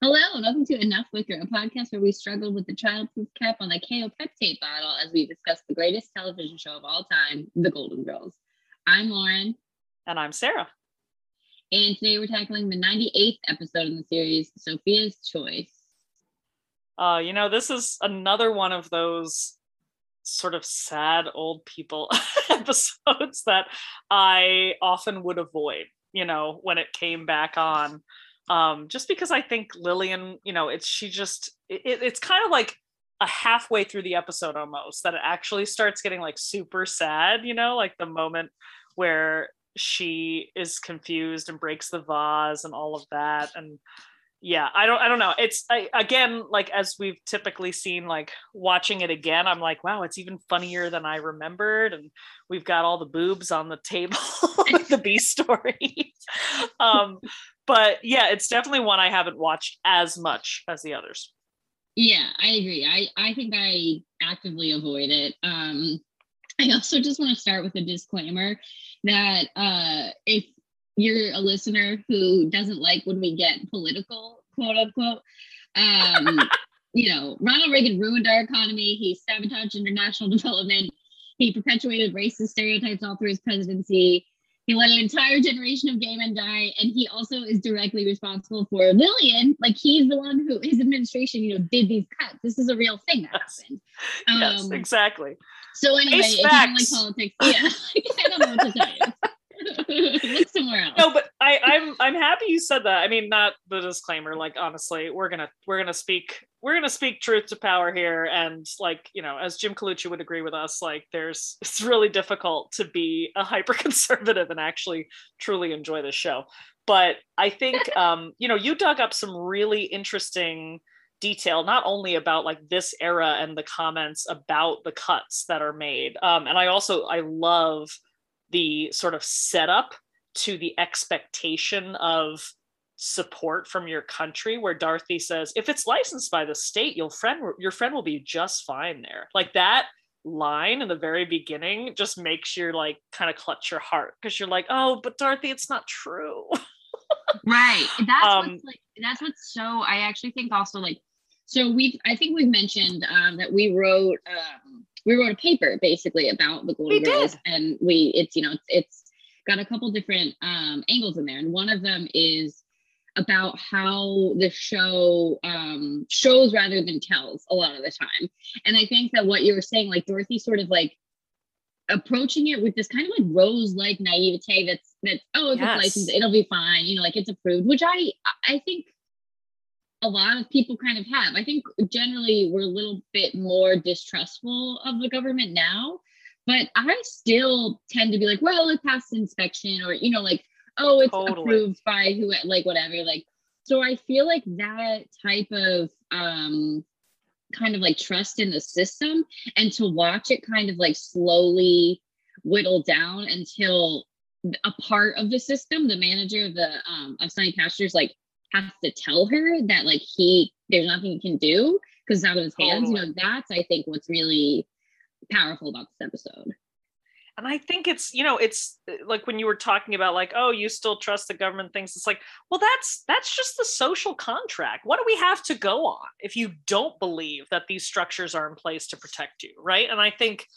Hello, and welcome to Enough Wicker, a podcast where we struggle with the childproof cap on the Kaopectate bottle as we discuss the greatest television show of all time, The Golden Girls. I'm Lauren. And I'm Sarah. And today we're tackling the 98th episode in the series, Sophia's Choice. Uh, you know, this is another one of those sort of sad old people episodes that I often would avoid, you know, when it came back on um, just because I think Lillian, you know, it's she just it, it's kind of like a halfway through the episode almost that it actually starts getting like super sad, you know, like the moment where she is confused and breaks the vase and all of that. And yeah i don't i don't know. It's I, again like as we've typically seen like watching it again i'm like wow it's even funnier than i remembered. And we've got all the boobs on the table the b story um but yeah it's definitely one i haven't watched as much as the others yeah i agree i i think i actively avoid it um i also just want to start with a disclaimer that uh if you're a listener who doesn't like when we get political, quote unquote. Um, you know, Ronald Reagan ruined our economy. He sabotaged international development. He perpetuated racist stereotypes all through his presidency. He let an entire generation of gay men die, and he also is directly responsible for Lillian. Like he's the one who his administration, you know, did these cuts. This is a real thing that yes. happened. Um, yes, exactly. So anyway, if you don't like politics, yeah, I don't know what to tell you. Look somewhere else. No, but I, I'm I'm happy you said that. I mean, not the disclaimer. Like honestly, we're gonna we're gonna speak we're gonna speak truth to power here, and like you know, as Jim Colucci would agree with us, like there's it's really difficult to be a hyper conservative and actually truly enjoy this show. But I think um, you know you dug up some really interesting detail not only about like this era and the comments about the cuts that are made um, and i also i love the sort of setup to the expectation of support from your country where Dorothy says if it's licensed by the state your friend your friend will be just fine there. Like that line in the very beginning just makes you like kind of clutch your heart because you're like oh but Dorothy it's not true. Right. That's um, what's like that's what's so I actually think also like so we've I think we've mentioned um, that we wrote um, we wrote a paper basically about the Golden we Girls, did. and we it's you know it's, it's got a couple different um, angles in there, and one of them is about how the show um, shows rather than tells a lot of the time. And I think that what you were saying, like Dorothy, sort of like approaching it with this kind of like rose-like naivete that's that's oh if yes. it's licensed it'll be fine you know like it's approved which i i think a lot of people kind of have. I think generally we're a little bit more distrustful of the government now, but I still tend to be like, well, it passed inspection, or you know, like, oh, it's totally. approved by who, like whatever. Like, so I feel like that type of um kind of like trust in the system and to watch it kind of like slowly whittle down until a part of the system, the manager of the um of Sunny Pastures, like has to tell her that like he there's nothing he can do because it's out of his hands. Totally. You know, that's I think what's really powerful about this episode. And I think it's, you know, it's uh, like when you were talking about like, oh, you still trust the government things. It's like, well, that's that's just the social contract. What do we have to go on if you don't believe that these structures are in place to protect you, right? And I think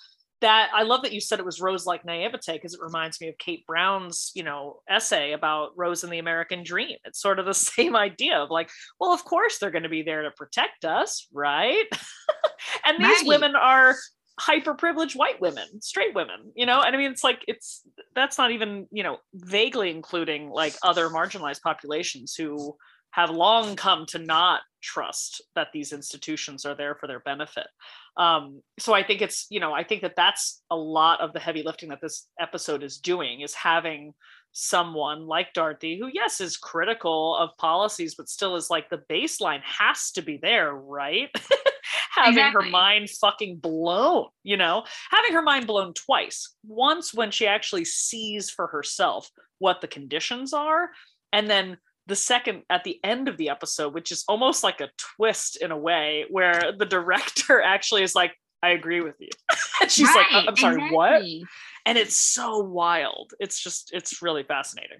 that I love that you said it was Rose like naivete because it reminds me of Kate Brown's, you know, essay about Rose and the American Dream. It's sort of the same idea of like, well, of course they're going to be there to protect us, right? and these right. women are hyper privileged white women, straight women, you know? And I mean, it's like, it's that's not even, you know, vaguely including like other marginalized populations who have long come to not trust that these institutions are there for their benefit. Um, so I think it's, you know, I think that that's a lot of the heavy lifting that this episode is doing is having someone like Dorothy, who, yes, is critical of policies, but still is like the baseline has to be there, right? having exactly. her mind fucking blown, you know, having her mind blown twice. Once when she actually sees for herself what the conditions are, and then the second at the end of the episode, which is almost like a twist in a way, where the director actually is like, I agree with you. and she's right, like, I'm sorry, exactly. what? and it's so wild it's just it's really fascinating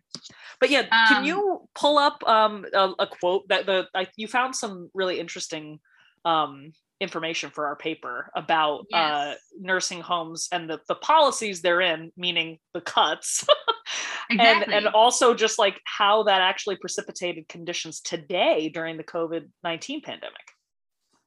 but yeah um, can you pull up um a, a quote that the I, you found some really interesting um information for our paper about uh, yes. uh, nursing homes and the, the policies they're in, meaning the cuts, exactly. and and also just like how that actually precipitated conditions today during the COVID nineteen pandemic.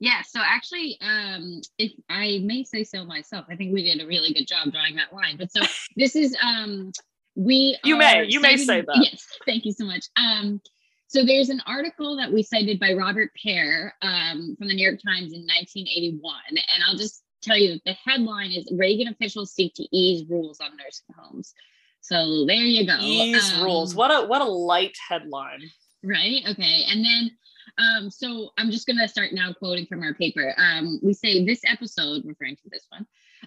Yeah, so actually, um, if I may say so myself, I think we did a really good job drawing that line. But so this is um, we you may you may say that. Yes, thank you so much. Um, so there's an article that we cited by Robert Pear um, from the New York Times in 1981, and I'll just tell you that the headline is Reagan officials seek to ease rules on nursing homes. So there you go. Ease um, rules. What a what a light headline. Right. Okay. And then um, so I'm just gonna start now quoting from our paper. Um, we say this episode, referring to this one,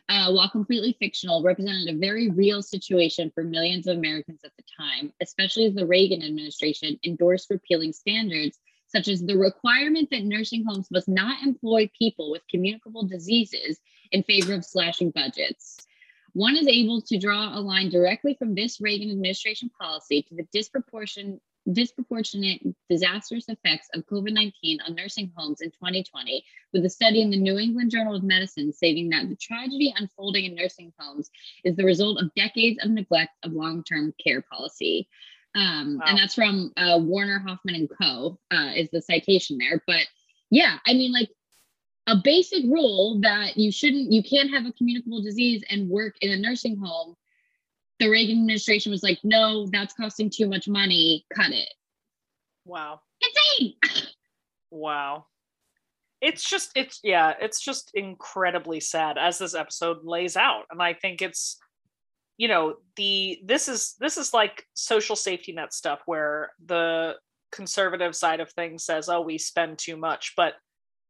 uh, while completely fictional, represented a very real situation for millions of Americans at the time, especially as the Reagan administration endorsed repealing standards such as the requirement that nursing homes must not employ people with communicable diseases in favor of slashing budgets. One is able to draw a line directly from this Reagan administration policy to the disproportionate disproportionate disastrous effects of COVID 19 on nursing homes in 2020, with a study in the New England Journal of Medicine stating that the tragedy unfolding in nursing homes is the result of decades of neglect of long term care policy. Um, wow. And that's from uh, Warner Hoffman and Co. Uh, is the citation there. But yeah, I mean, like a basic rule that you shouldn't, you can't have a communicable disease and work in a nursing home the Reagan administration was like, no, that's costing too much money. Cut it. Wow. Insane. wow. It's just, it's, yeah, it's just incredibly sad as this episode lays out. And I think it's, you know, the, this is, this is like social safety net stuff where the conservative side of things says, oh, we spend too much. But,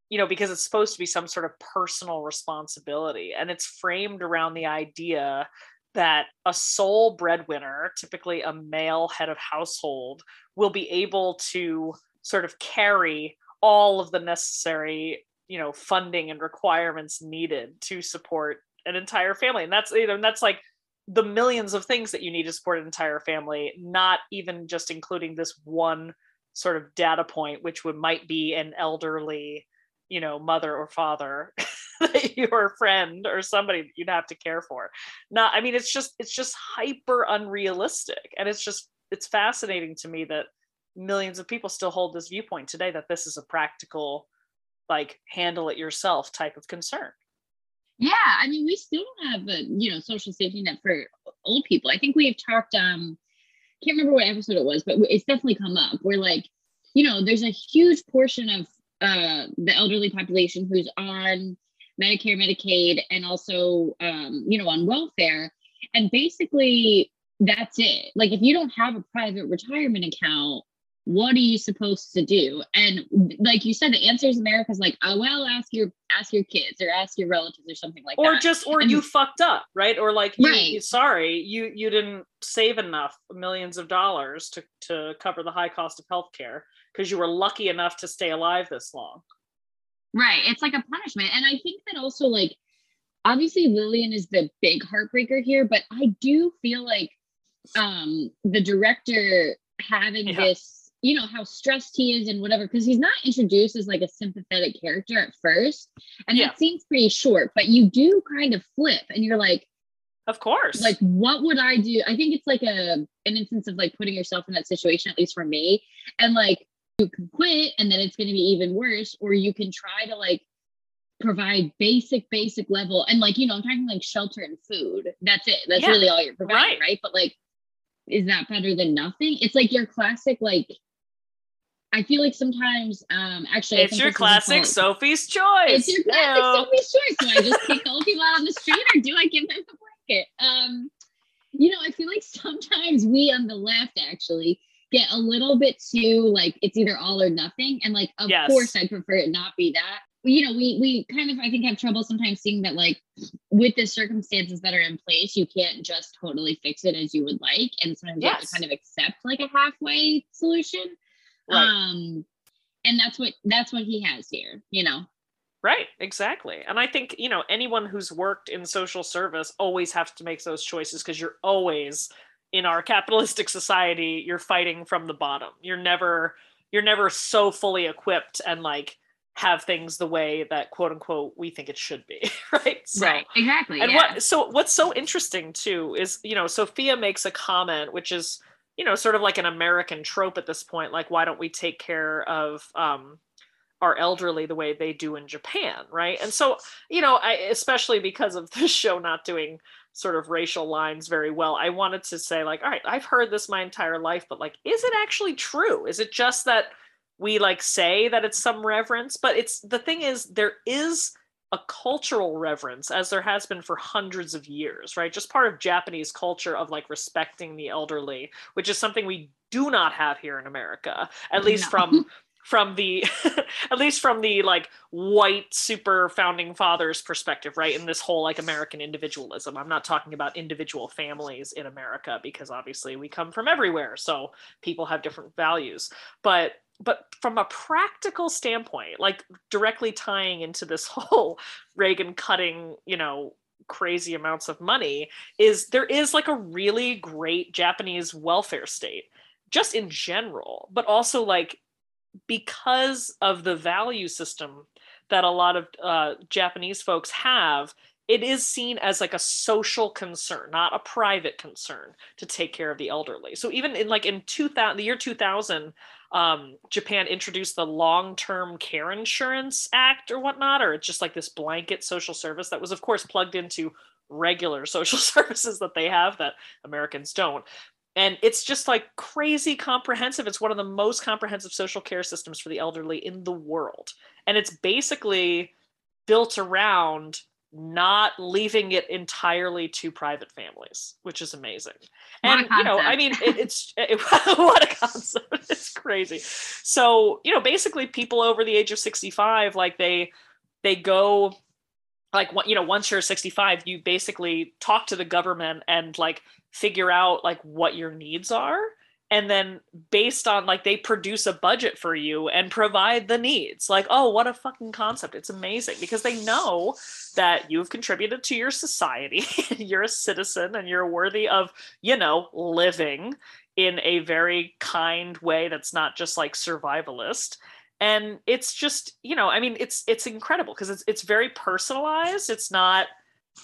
you know, because it's supposed to be some sort of personal responsibility and it's framed around the idea that a sole breadwinner, typically a male head of household, will be able to sort of carry all of the necessary, you know, funding and requirements needed to support an entire family. And that's you know, that's like the millions of things that you need to support an entire family, not even just including this one sort of data point, which would might be an elderly, you know, mother or father that your friend or somebody that you'd have to care for. Not i mean it's just it's just hyper unrealistic. And it's just it's fascinating to me that millions of people still hold this viewpoint today that this is a practical like handle it yourself type of concern. Yeah i mean we still have a you know social safety net for old people. I think we have talked um can't remember what episode it was but it's definitely come up where like you know there's a huge portion of uh the elderly population who's on Medicare, Medicaid, and also, um, you know, on welfare. And basically, that's it. Like, if you don't have a private retirement account, what are you supposed to do? And like you said, the answer is America's like, oh well, ask your ask your kids or ask your relatives or something like or that. Or just or and, you fucked up, right? Or like, you, right. sorry, you you didn't save enough millions of dollars to to cover the high cost of healthcare because you were lucky enough to stay alive this long. Right. It's like a punishment. And I think that also, like, obviously Lillian is the big heartbreaker here, but I do feel like um the director having yeah. this, you know, how stressed he is and whatever, because he's not introduced as like a sympathetic character at first. And yeah. that seems pretty short, but you do kind of flip and you're like, of course. Like, what would I do? I think it's like a an instance of like putting yourself in that situation, at least for me. And like you can quit and then it's going to be even worse or you can try to like provide basic basic level and like you know i'm talking like shelter and food that's it that's yeah, really all you're providing right. right but like is that better than nothing it's like your classic like I feel like sometimes, um, actually, it's your classic Sophie's choice. It's your classic Ew. Sophie's choice. Do I just kick old people out on the street, or do I give them a blanket? Um, you know, I feel like sometimes we on the left actually get a little bit too like it's either all or nothing. And like, of yes. course, I'd prefer it not be that. You know, we we kind of I think have trouble sometimes seeing that like with the circumstances that are in place, you can't just totally fix it as you would like, and sometimes yes. you have to kind of accept like a halfway solution. Right. Um, and that's what that's what he has here. You know. Right, exactly. And I think, you know, anyone who's worked in social service always has to make those choices because you're always in our capitalistic society, you're fighting from the bottom. You're never you're never so fully equipped and like have things the way that quote unquote we think it should be right? So, right. Exactly. and yeah. what so what's so interesting too is you know sophia makes a comment which is you know sort of like an american trope at this point like why don't we take care of um our elderly the way they do in japan? Right? And so you know i especially because of this show not doing sort of racial lines very well. I wanted to say like all right i've heard this my entire life but like is it actually true? Is it just that we like say that it's some reverence? But it's the thing is there is a cultural reverence as there has been for hundreds of years right? Just part of japanese culture of like respecting the elderly which is something we do not have here in america at least no. from from the at least from the like white super founding fathers perspective right in this whole like american individualism. I'm not talking about individual families in america because obviously we come from everywhere so people have different values. But but from a practical standpoint, like directly tying into this whole Reagan cutting, you know, crazy amounts of money, is there is like a really great Japanese welfare state, just in general, but also like because of the value system that a lot of uh, Japanese folks have, it is seen as like a social concern, not a private concern, to take care of the elderly. So even in like in 2000, the year 2000, um, Japan introduced the Long Term Care Insurance Act or whatnot, or it's just like this blanket social service that was, of course, plugged into regular social services that they have that Americans don't. And it's just like crazy comprehensive. It's one of the most comprehensive social care systems for the elderly in the world. And it's basically built around not leaving it entirely to private families, which is amazing. and you know, I mean, it, it's it, what a concept. It's crazy. So you know, basically, people over the age of sixty-five, like they they go like you know once you're 65 you basically talk to the government and like figure out like what your needs are and then based on like they produce a budget for you and provide the needs. Like oh what a fucking concept. It's amazing because they know that you've contributed to your society you're a citizen and you're worthy of you know living in a very kind way that's not just like survivalist. And it's just you know i mean it's it's incredible because it's it's very personalized. It's not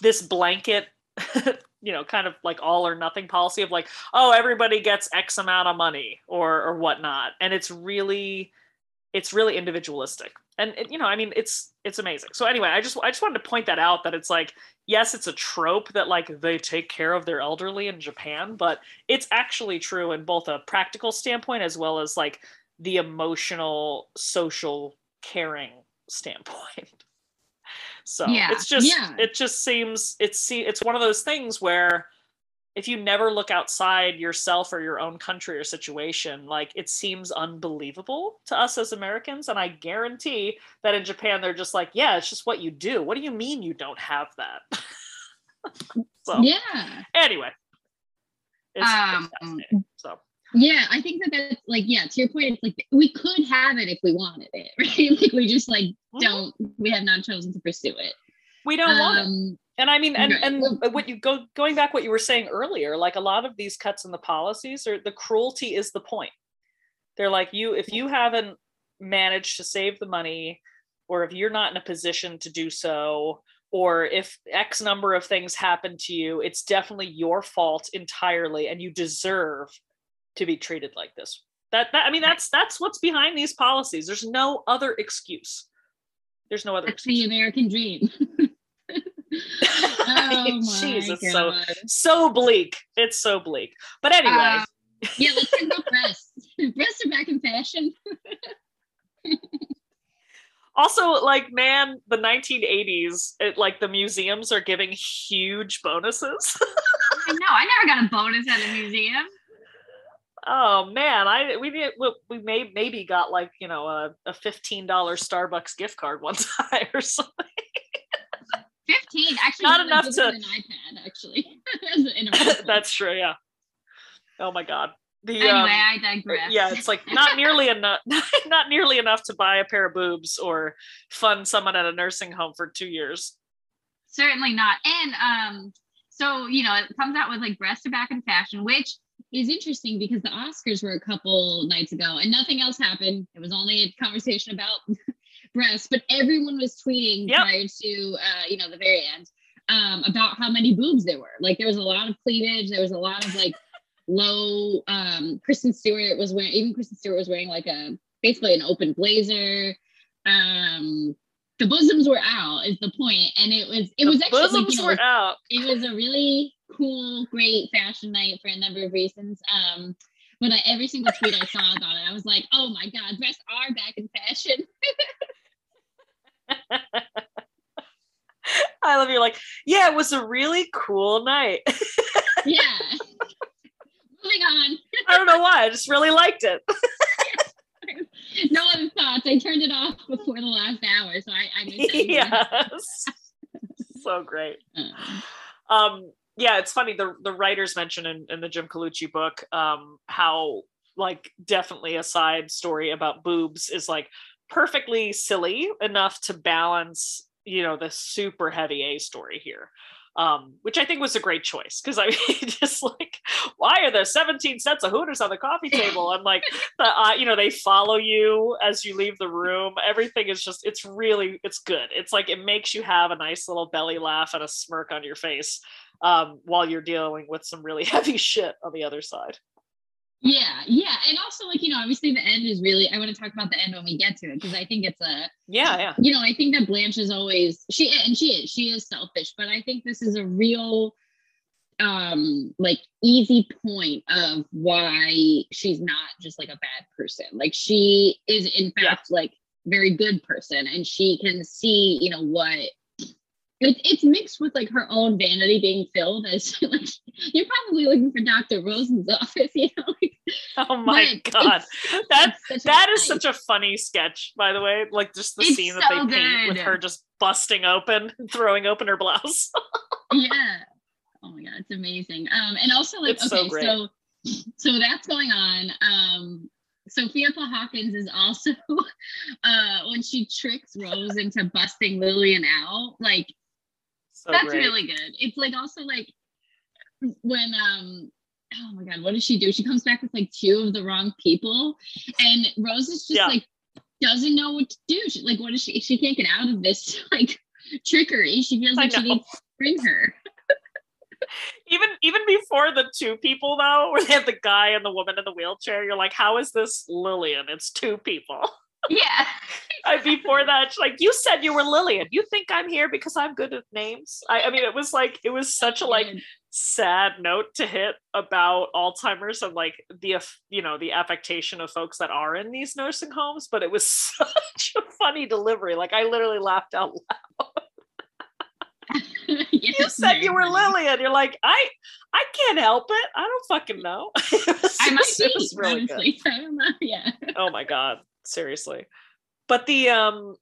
this blanket you know kind of like all or nothing policy of like oh everybody gets x amount of money or or whatnot. And it's really it's really individualistic. And it, you know i mean it's it's amazing. So anyway i just i just wanted to point that out that it's like yes it's a trope that like they take care of their elderly in japan but it's actually true in both a practical standpoint as well as like the emotional social caring standpoint So yeah. it's just yeah. it just seems it's it's one of those things where if you never look outside yourself or your own country or situation, like it seems unbelievable to us as Americans. And I guarantee that in Japan, they're just like, yeah, it's just what you do. What do you mean you don't have that? so, yeah. Anyway, it's, um, yeah, I think that that's like, yeah, to your point, it's like we could have it if we wanted it, right? Like we just like mm-hmm. don't, we have not chosen to pursue it. We don't um, want it. Um, and I mean, and right. and what you go going back what you were saying earlier, like a lot of these cuts in the policies are the cruelty is the point. They're like you if you haven't managed to save the money, or if you're not in a position to do so, or if X number of things happen to you, it's definitely your fault entirely, and you deserve to be treated like this. That, that I mean, that's that's what's behind these policies. There's no other excuse. There's no other. That's excuse. the American dream. oh it's so so bleak. It's so bleak. But anyway. Uh, yeah, let's talk about breasts. breasts are back in fashion. also, like, man, the 1980s, it, like the museums are giving huge bonuses. I know. I never got a bonus at a museum. Oh man, I we did we may maybe got like you know a, a fifteen dollar Starbucks gift card one time or something. Fifteen, actually, not enough to an iPad. Actually, that's true. Yeah. Oh my god. the anyway, um, I digress. Yeah, it's like not nearly enough, not nearly enough to buy a pair of boobs or fund someone at a nursing home for two years. Certainly not. And um, so you know, it comes out with like breast, back in fashion, which is interesting because the Oscars were a couple nights ago and nothing else happened. It was only a conversation about breasts, but everyone was tweeting yep. prior to uh, you know the very end um, about how many boobs there were. Like there was a lot of cleavage. There was a lot of like low. Um, Kristen Stewart was wearing. Even Kristen Stewart was wearing like a basically an open blazer. Um, the bosoms were out is the point, and it was it the was actually bosoms like, you know, were out. It was a really cool, great fashion night for a number of reasons. Um, but I, every single tweet I saw about it, I was like, "Oh my god, breasts are back in fashion." I love you. Like, yeah, it was a really cool night. yeah. Moving on. I don't know why. I just really liked it. no other thoughts. I turned it off before the last hour, so I, I missed. Yes. so great. Um, um, yeah, it's funny. The the writers mention in, in the Jim Colucci book um, how like definitely a side story about boobs is like perfectly silly enough to balance you know the super heavy A story here. Um, which I think was a great choice because I mean, just like, why are there 17 sets of Hooters on the coffee table? I'm like, the, uh, you know, they follow you as you leave the room. Everything is just, it's really, it's good. It's like it makes you have a nice little belly laugh and a smirk on your face um, while you're dealing with some really heavy shit on the other side. Yeah, yeah, and also like you know, obviously the end is really. I want to talk about the end when we get to it because I think it's a yeah, yeah. You know, I think that Blanche is always she and she is she is selfish, but I think this is a real um like easy point of why she's not just like a bad person. Like she is in fact yeah. like very good person and she can see you know what it's it's mixed with like her own vanity being filled as like you're probably looking for Dr. Rosen's office, you know. Like, oh my god. That that is such a funny sketch, by the way. Like just the it's scene so that they paint with her just busting open throwing open her blouse. yeah. Oh my god, it's amazing. Um and also like it's okay, so, so so that's going on. Um Sophia Paul Hawkins is also uh when she tricks Rose into busting Lillian out, like so That's great. really good. It's like also like when um oh my god, what does she do? She comes back with like two of the wrong people, and Rose is just yeah. like doesn't know what to do. She, like, what is she? She can't get out of this like trickery. She feels like she needs to bring her. even even before the two people though, where they have the guy and the woman in the wheelchair, you're like, how is this Lillian? It's two people. Yeah. I, before that, like you said, you were Lillian. You think I'm here because I'm good at names? I, I mean, it was like it was such a like mm-hmm. sad note to hit about Alzheimer's and like the you know the affectation of folks that are in these nursing homes. But it was such a funny delivery. Like I literally laughed out loud. yes, you said you were Lillian. You're like, I I can't help it. I don't fucking know. was, I might be, really honestly. Good. I don't know. Yeah. Oh my God seriously. But the um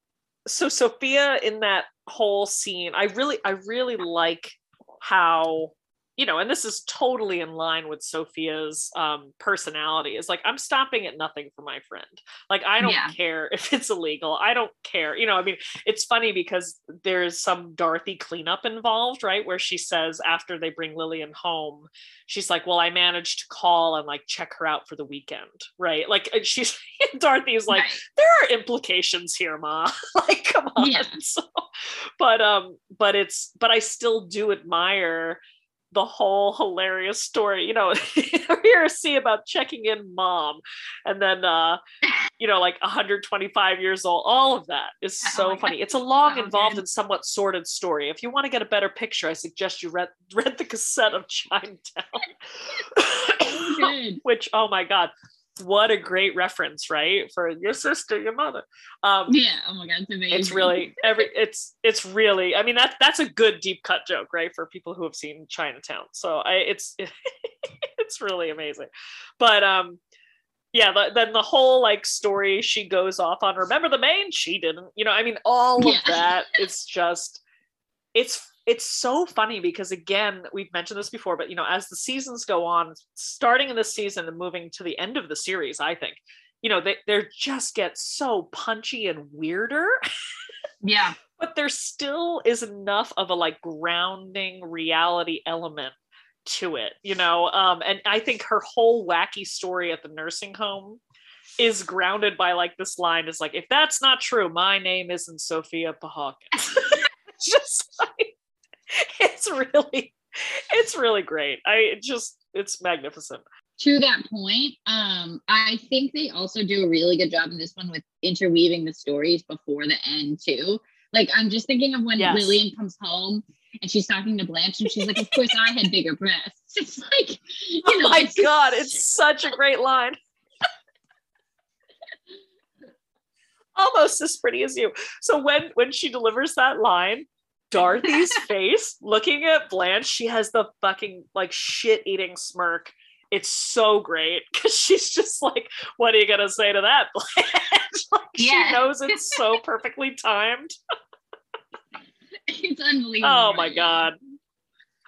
so sophia in that whole scene i really i really like how you know, and this is totally in line with Sophia's um, personality. Is like I'm stopping at nothing for my friend. Like I don't yeah. care if it's illegal. I don't care. You know, I mean, it's funny because there's some Dorothy cleanup involved, right? Where she says after they bring Lillian home, she's like, "Well, I managed to call and like check her out for the weekend," right? Like she's Dorothy's like, right. "There are implications here, ma. like, come on." Yeah. So, but um, but it's but I still do admire the whole hilarious story. You know, here see about checking in mom, and then uh, you know, like 125 years old. All of that is oh so oh funny. God. It's a long, oh, involved, man. and somewhat sordid story. If you want to get a better picture, I suggest you read read the cassette of Chinatown. Which, oh my god, what a great reference, right? For your sister, your mother. Um, yeah. Oh my god, it's amazing. It's really every. It's it's really. I mean, that's that's a good deep cut joke, right? For people who have seen Chinatown. So I, it's it's really amazing. But um, yeah. The, then the whole like story she goes off on. Remember the main? She didn't. You know. I mean, all yeah. of that. It's just. It's it's so funny because again we've mentioned this before but you know as the seasons go on starting in this season and moving to the end of the series i think you know they they just get so punchy and weirder. Yeah. But there still is enough of a like grounding reality element to it you know? Um and i think her whole wacky story at the nursing home is grounded by like this line is like if that's not true my name isn't sophia pahawk just like it's really it's really great. I just it's magnificent. To that point um i think they also do a really good job in this one with interweaving the stories before the end too. Like i'm just thinking of when yes. lillian comes home and she's talking to blanche and she's like of course i had bigger breasts. It's like you oh know, oh my it's god just... it's such a great line. Almost as pretty as you. So when when she delivers that line Dorothy's face looking at Blanche, she has the fucking like shit eating smirk. It's so great because she's just like, what are you gonna say to that, Blanche? like, yeah. She knows it's so perfectly timed. it's unbelievable. Oh my god.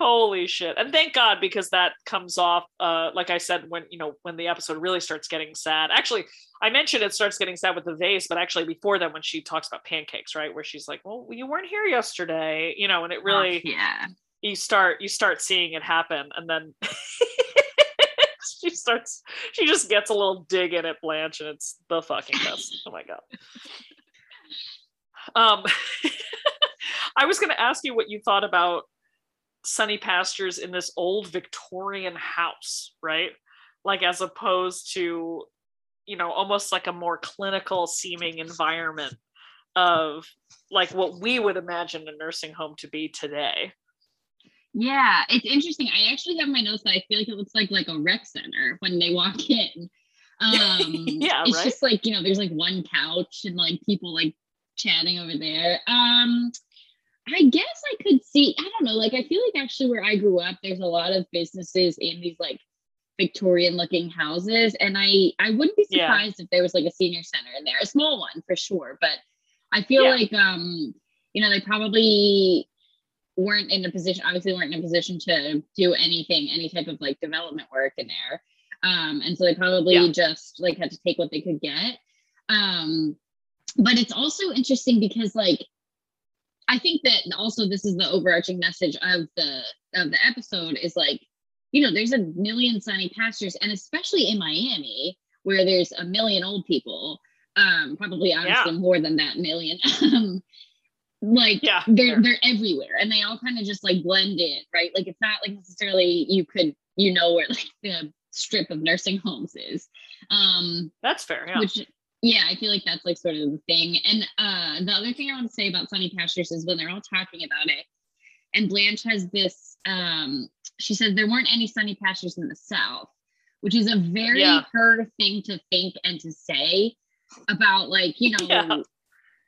Holy shit. And thank God because that comes off uh like I said when you know when the episode really starts getting sad. Actually, I mentioned it starts getting sad with the vase, but actually before that when she talks about pancakes, right? Where she's like, "Well, you weren't here yesterday." You know, and it really oh, yeah. You start you start seeing it happen and then she starts she just gets a little dig in at Blanche and it's the fucking best. oh my god. Um I was going to ask you what you thought about sunny pastures in this old Victorian house, right? Like as opposed to, you know, almost like a more clinical seeming environment of like what we would imagine a nursing home to be today. Yeah, it's interesting. I actually have my notes that I feel like it looks like like a rec center when they walk in. Um yeah, it's right? just like, you know, there's like one couch and like people like chatting over there. Um I guess I could see, I don't know, like I feel like actually where I grew up, there's a lot of businesses in these like Victorian looking houses. And I I wouldn't be surprised yeah. if there was like a senior center in there, a small one for sure. But I feel yeah. like um, you know, they probably weren't in a position, obviously weren't in a position to do anything, any type of like development work in there. Um, and so they probably yeah. just like had to take what they could get. Um, but it's also interesting because like I think that also this is the overarching message of the of the episode is like, you know, there's a million sunny pastures, and especially in Miami, where there's a million old people, um, probably honestly yeah. more than that million. Um, like yeah, they're sure. they're everywhere and they all kind of just like blend in, right? Like it's not like necessarily you could you know where like the strip of nursing homes is. Um that's fair, yeah. Which yeah, I feel like that's like sort of the thing. And uh, the other thing I want to say about Sunny Pastures is when they're all talking about it, and Blanche has this, um, she says there weren't any Sunny Pastures in the South, which is a very yeah. her thing to think and to say about like, you know, yeah.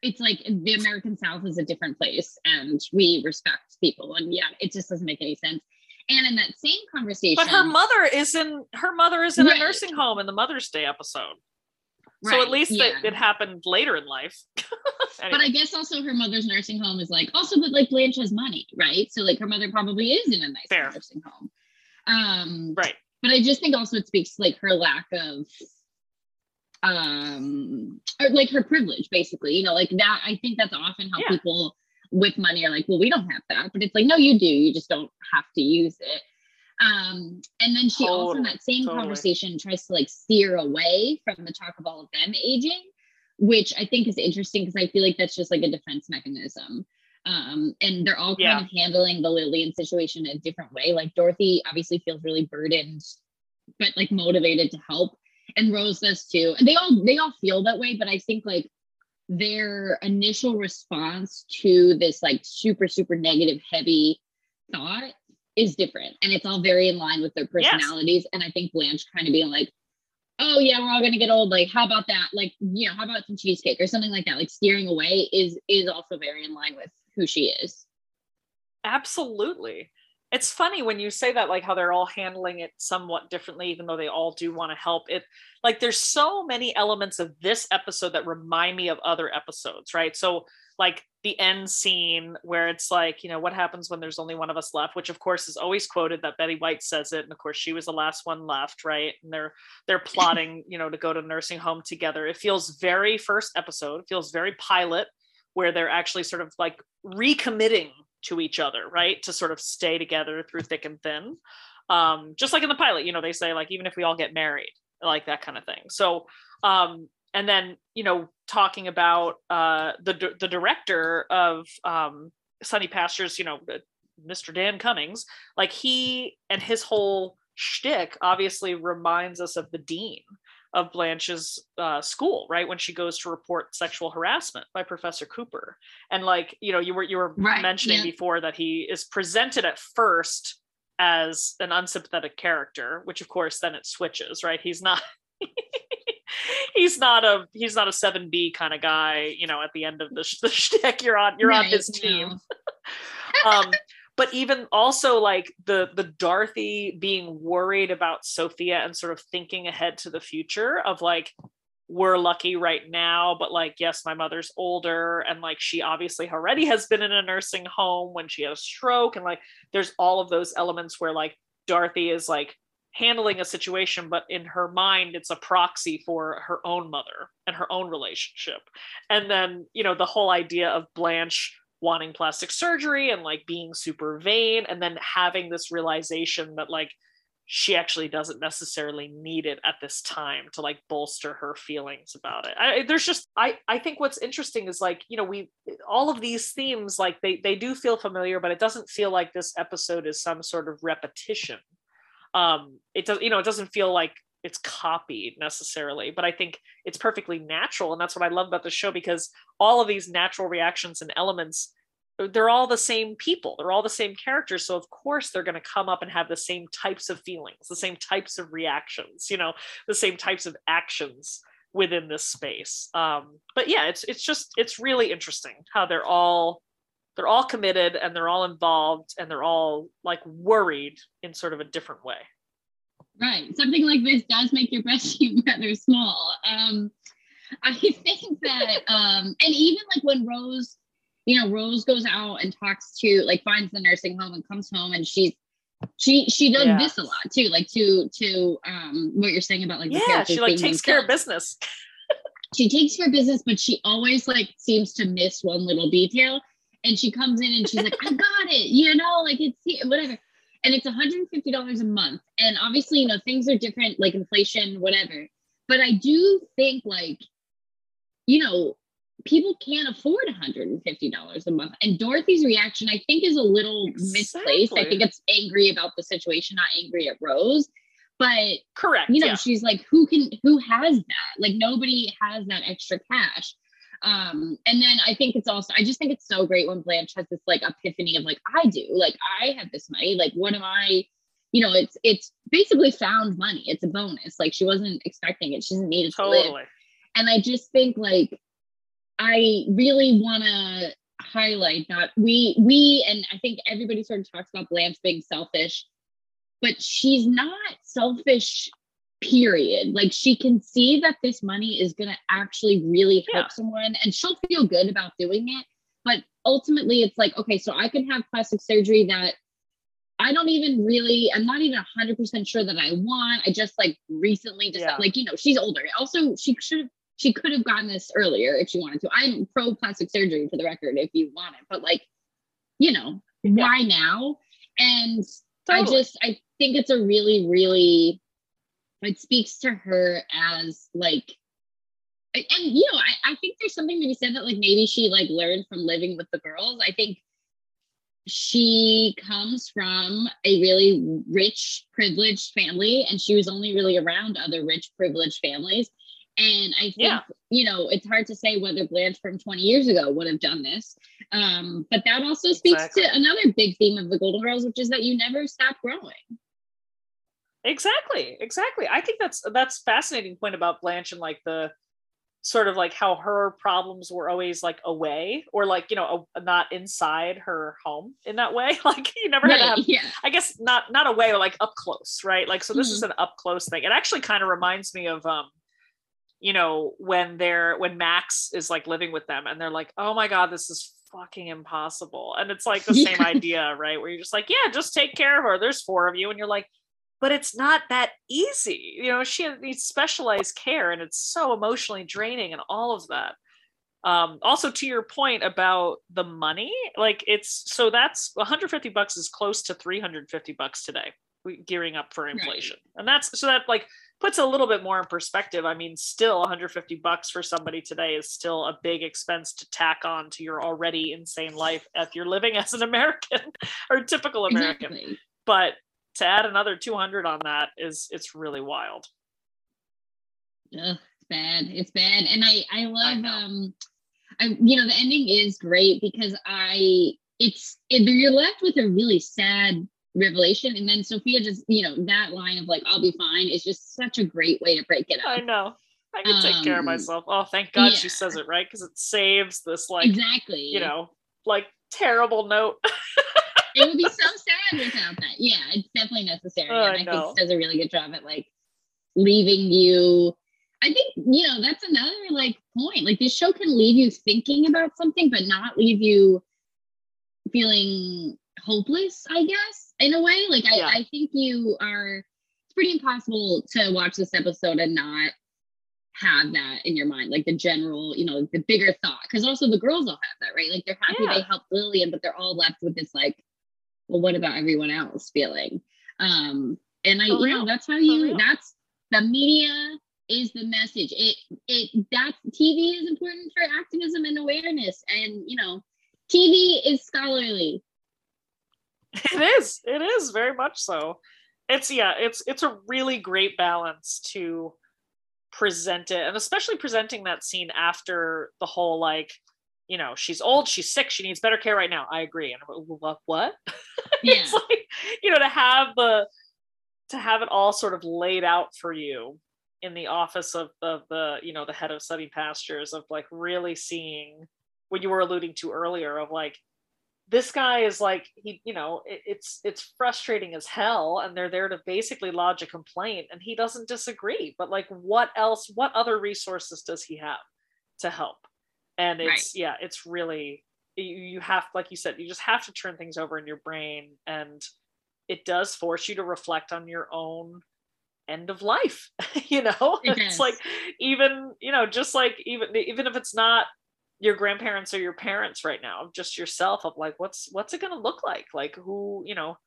it's like the American South is a different place and we respect people. And yeah, it just doesn't make any sense. And in that same conversation, but her mother is in her mother is in right. a nursing home in the Mother's Day episode. Right. So at least yeah. it, it, happened later in life. anyway. But I guess also her mother's nursing home is like also, but like Blanche has money, right? So like her mother probably is in a nice Fair. nursing home. Um, right. But I just think also it speaks to like her lack of um or like her privilege basically you know like that i think that's often how yeah. people with money are like well we don't have that but it's like no you do you just don't have to use it um, and then she totally, also in that same totally. conversation tries to like steer away from the talk of all of them aging, which I think is interesting because I feel like that's just like a defense mechanism. Um, and they're all kind yeah. of handling the Lillian situation in a different way. Like Dorothy obviously feels really burdened, but like motivated to help. And Rose does too. And they all they all feel that way, but I think like their initial response to this like super, super negative, heavy thought is different and it's all very in line with their personalities. Yes. And I think Blanche kind of being like, oh yeah, we're all gonna get old. Like, how about that? Like, you know, how about some cheesecake or something like that? Like steering away is is also very in line with who she is. Absolutely. it's funny when you say that like how they're all handling it somewhat differently even though they all do want to help it like there's so many elements of this episode that remind me of other episodes right so like the end scene where it's like you know what happens when there's only one of us left which of course is always quoted that betty white says it and of course she was the last one left right and they're they're plotting you know to go to nursing home together it feels very first episode it feels very pilot where they're actually sort of like recommitting to each other, right? To sort of stay together through thick and thin. Um, just like in the pilot, you know, they say like even if we all get married, like that kind of thing. So um, and then you know talking about uh, the the director of um, Sunny Pastures, you know, Mr. Dan Cummings, like he and his whole shtick obviously reminds us of the dean of Blanche's uh, school, right? When she goes to report sexual harassment by Professor Cooper, and like you know, you were you were right, mentioning yeah. before that he is presented at first as an unsympathetic character, which of course then it switches, right? He's not. he's not a he's not a 7b kind of guy you know at the end of the, the shtick you're on you're right, on his team no. um but even also like the the Dorothy being worried about Sophia and sort of thinking ahead to the future of like we're lucky right now but like yes my mother's older and like she obviously already has been in a nursing home when she had a stroke and like there's all of those elements where like Dorothy is like handling a situation but in her mind it's a proxy for her own mother and her own relationship and then you know the whole idea of Blanche wanting plastic surgery and like being super vain and then having this realization that like she actually doesn't necessarily need it at this time to like bolster her feelings about it. I, there's just I I think what's interesting is like you know we all of these themes like they they do feel familiar, but it doesn't feel like this episode is some sort of repetition. Um, it does you know it doesn't feel like it's copied necessarily, but I think it's perfectly natural, and that's what I love about the show because all of these natural reactions and elements they're all the same people they're all the same characters so of course they're going to come up and have the same types of feelings the same types of reactions you know the same types of actions within this space um, but yeah it's it's just it's really interesting how they're all they're all committed and they're all involved and they're all like worried in sort of a different way right something like this does make your breast seem rather small um, i think that um, and even like when rose you know, Rose goes out and talks to like finds the nursing home and comes home and she's she she does yeah. this a lot too, like to to um what you're saying about like yeah, she like takes care of business. she takes care of business, but she always like seems to miss one little detail. And she comes in and she's like, I got it, you know, like it's whatever. And it's $150 a month. And obviously, you know, things are different, like inflation, whatever. But I do think like, you know, people can't afford $150 a month. And Dorothy's reaction, I think, is a little exactly. misplaced. I think it's angry about the situation, not angry at Rose. But correct, you know, yeah. she's like, who can who has that? Like nobody has that extra cash. Um, and then I think it's also, I just think it's so great when Blanche has this like epiphany of like, I do, like I have this money, like what am I? You know, it's it's basically found money. It's a bonus. Like she wasn't expecting it. She doesn't need it totally. to live. And I just think like I really want to highlight that we we and I think everybody sort of talks about Blanche being selfish, but she's not selfish. Period. Like she can see that this money is going to actually really help yeah. someone, and she'll feel good about doing it. But ultimately, it's like okay, so I can have plastic surgery that I don't even really, I'm not even 100% sure that I want. I just like recently just yeah. like, you know, she's older. Also, she should she could have gotten this earlier if she wanted to. I'm pro plastic surgery for the record if you want it, but like, you know, yeah. why now? And totally. I just I think it's a really, really it speaks to her as like and you know, I, I think there's something to be said that like maybe she like learned from living with the girls. I think she comes from a really rich, privileged family, and she was only really around other rich, privileged families. And I think, yeah. you know, it's hard to say whether Blanche from 20 years ago would have done this. Um, but that also speaks exactly. to another big theme of the Golden Girls, which is that you never stop growing. Exactly, exactly. I think that's that's fascinating point about Blanche and like the sort of like how her problems were always like away or like you know a, not inside her home in that way like you never right, had to have yeah. i guess not not away or like up close right like so this mm-hmm. is an up close thing it actually kind of reminds me of um you know when they're when max is like living with them and they're like oh my god this is fucking impossible and it's like the yeah. same idea right where you're just like yeah just take care of her there's four of you and you're like but it's not that easy. You know, she needs specialized care and it's so emotionally draining and all of that. Um, also to your point about the money, like it's so that's 150 bucks is close to 350 bucks today, gearing up for inflation. Right. And that's so that like puts a little bit more in perspective. I mean, still 150 bucks for somebody today is still a big expense to tack on to your already insane life if you're living as an American or typical American. Exactly. But to add another 200 on that is it's really wild. Ugh, it's bad it's bad. And i i love I um i you know the ending is great because i it's it, you're left with a really sad revelation. And then sophia just you know that line of like i'll be fine is just such a great way to break it up. i know. I can take um, care of um, myself. Oh thank god yeah. she says it right because it saves this like exactly. you know like terrible note. It would be so sad without that. Yeah, it's definitely necessary. Oh, and I, I think does a really good job at like leaving you. I think, you know, that's another like point. Like this show can leave you thinking about something, but not leave you feeling hopeless, I guess, in a way. Like I, yeah. I think you are it's pretty impossible to watch this episode and not have that in your mind, like the general, you know, the bigger thought. Because also the girls all have that, right? Like they're happy yeah. they helped Lillian, but they're all left with this like well, what about everyone else feeling? Um, and I, you know, that's how you, that's the media is the message. It, it, that TV is important for activism and awareness. And, you know, TV is scholarly. It is. It is very much so. It's, yeah, it's, it's a really great balance to present it and especially presenting that scene after the whole like you know, she's old, she's sick, she needs better care right now. I agree. And I'm like, what? what? Yeah. it's like, you know, to have the to have it all sort of laid out for you in the office of, of the, you know, the head of Sunny Pastures of like really seeing what you were alluding to earlier of like this guy is like he you know it, it's it's frustrating as hell and they're there to basically lodge a complaint and he doesn't disagree but like what else what other resources does he have to help and it's right. yeah it's really you, you have like you said you just have to turn things over in your brain and it does force you to reflect on your own end of life you know? It it's like even you know just like even even if it's not your grandparents or your parents right now just yourself of like what's what's it going to look like? Like who you know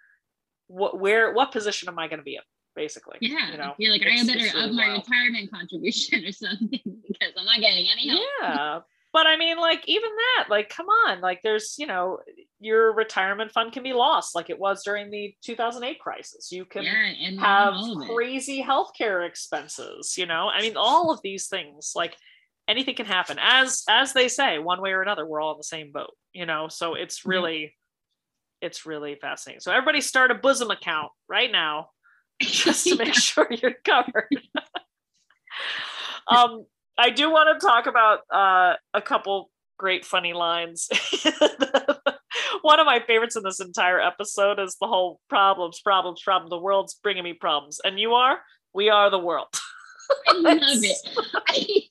what where what position am i going to be in basically yeah you know? You're like i better really up my wild. retirement contribution or something because i'm not getting any help. Yeah but I mean, like, even that, like, come on, like, there's, you know, your retirement fund can be lost, like it was during the 2008 crisis. You can yeah, have crazy healthcare expenses, you know, I mean, all of these things, like, anything can happen. As as they say, one way or another, we're all in the same boat, you know. So it's really, it's really fascinating. So everybody start a bosom account right now, just to make sure you're covered. um I do want to talk about uh, a couple great funny lines. One of my favorites in this entire episode is the whole problems, problems, problems. The world's bringing me problems, and you are, we are the world. I love it.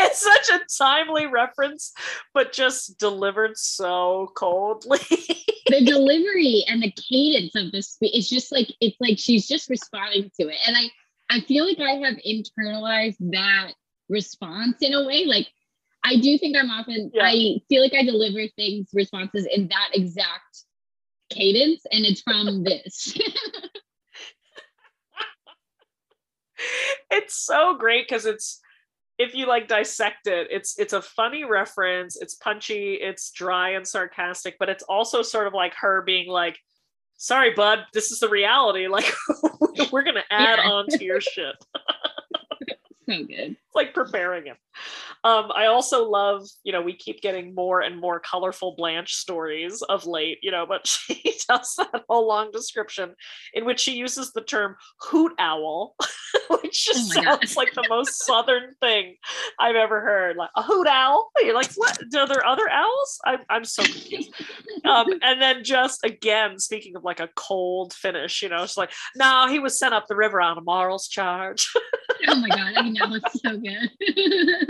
it's such a timely reference, but just delivered so coldly. the delivery and the cadence of this is just like it's like she's just responding to it, and I I feel like I have internalized that response in a way. Like I do think I'm often yeah. I feel like I deliver things responses in that exact cadence and it's from this. it's so great because it's if you like dissect it it's it's a funny reference it's punchy it's dry and sarcastic but it's also sort of like her being like sorry bud this is the reality like we're gonna add yeah. on to your shit so good. It's like preparing him. Um, I also love, you know, we keep getting more and more colorful Blanche stories of late, you know, but she does that whole long description in which she uses the term hoot owl, which just oh sounds God. like the most southern thing I've ever heard. Like a hoot owl. You're like, what? Are there other owls? I'm, I'm so confused. um, and then just again, speaking of like a cold finish, you know, it's like, no, he was sent up the river on a morals charge. oh my God. I know. It's so good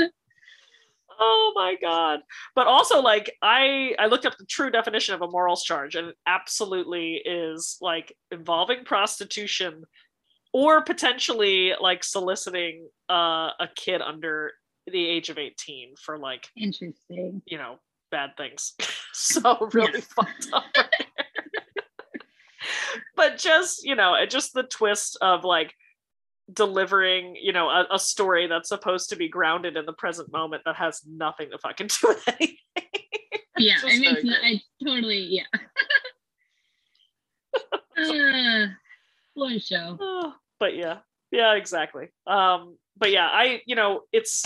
oh my god. But also like i i looked up the true definition of a morals charge and it absolutely is like involving prostitution or potentially like soliciting uh, a kid under the age of 18 for like interesting. you know bad things. So really fucked up. But just you know just the twist of like delivering, you know, a, a, story that's supposed to be grounded in the present moment that has nothing to fucking do with anything. Yeah, I mean, it's not, I totally, yeah. uh, one show. Oh, but yeah, yeah, exactly. Um, but yeah, I, you know, it's,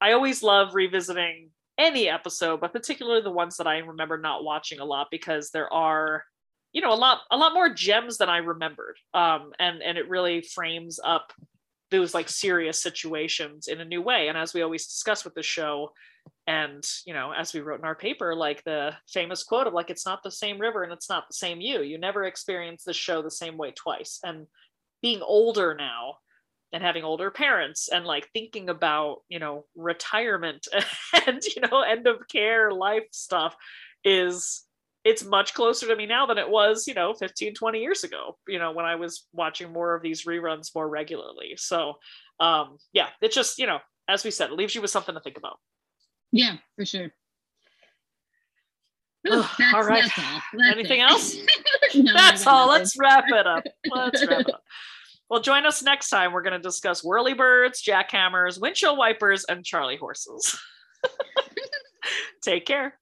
I always love revisiting any episode, but particularly the ones that I remember not watching a lot because there are you know a lot a lot more gems than i remembered. Um and and it really frames up those like serious situations in a new way. And as we always discuss with the show and you know as we wrote in our paper like the famous quote of like it's not the same river and it's not the same you. You never experience the show the same way twice. And being older now and having older parents and like thinking about you know retirement and you know end of care life stuff is it's much closer to me now than it was, you know, 15, 20 years ago, you know, when I was watching more of these reruns more regularly. So, um, yeah, it just, you know, as we said, it leaves you with something to think about. Yeah, for sure. Ooh, all right. All. Anything it. else? no, that's all. Nothing. Let's wrap it up. Let's wrap it up. Well, join us next time. We're going to discuss whirlybirds, jackhammers, windshield wipers, and Charlie horses. Take care.